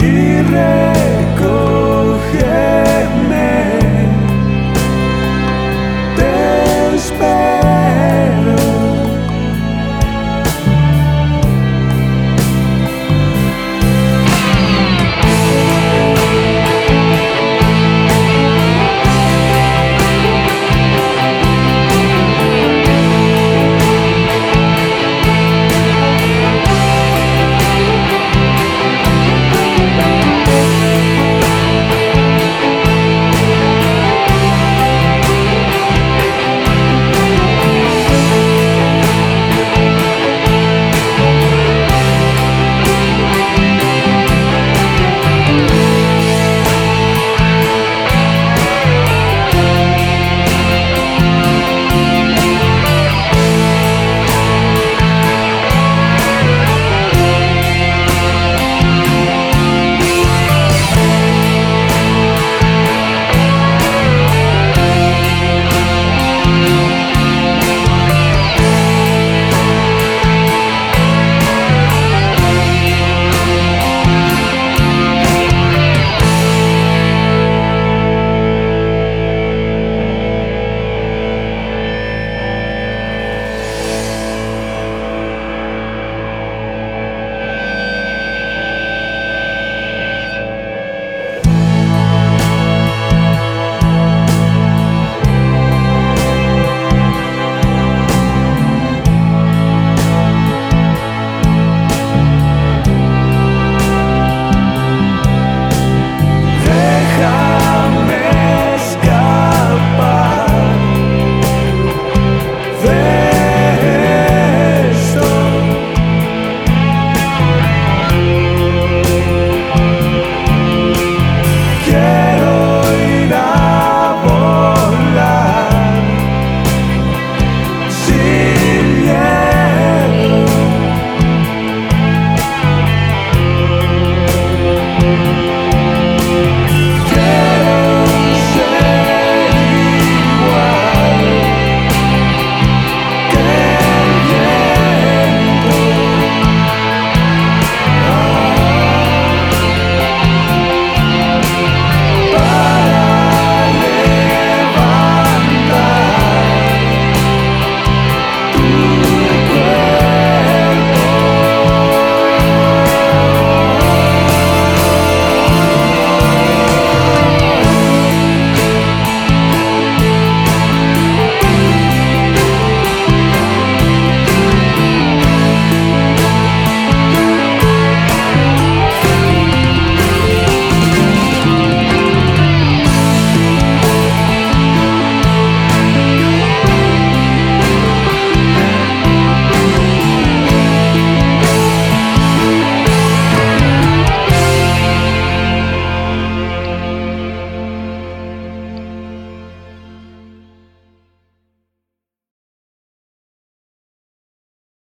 He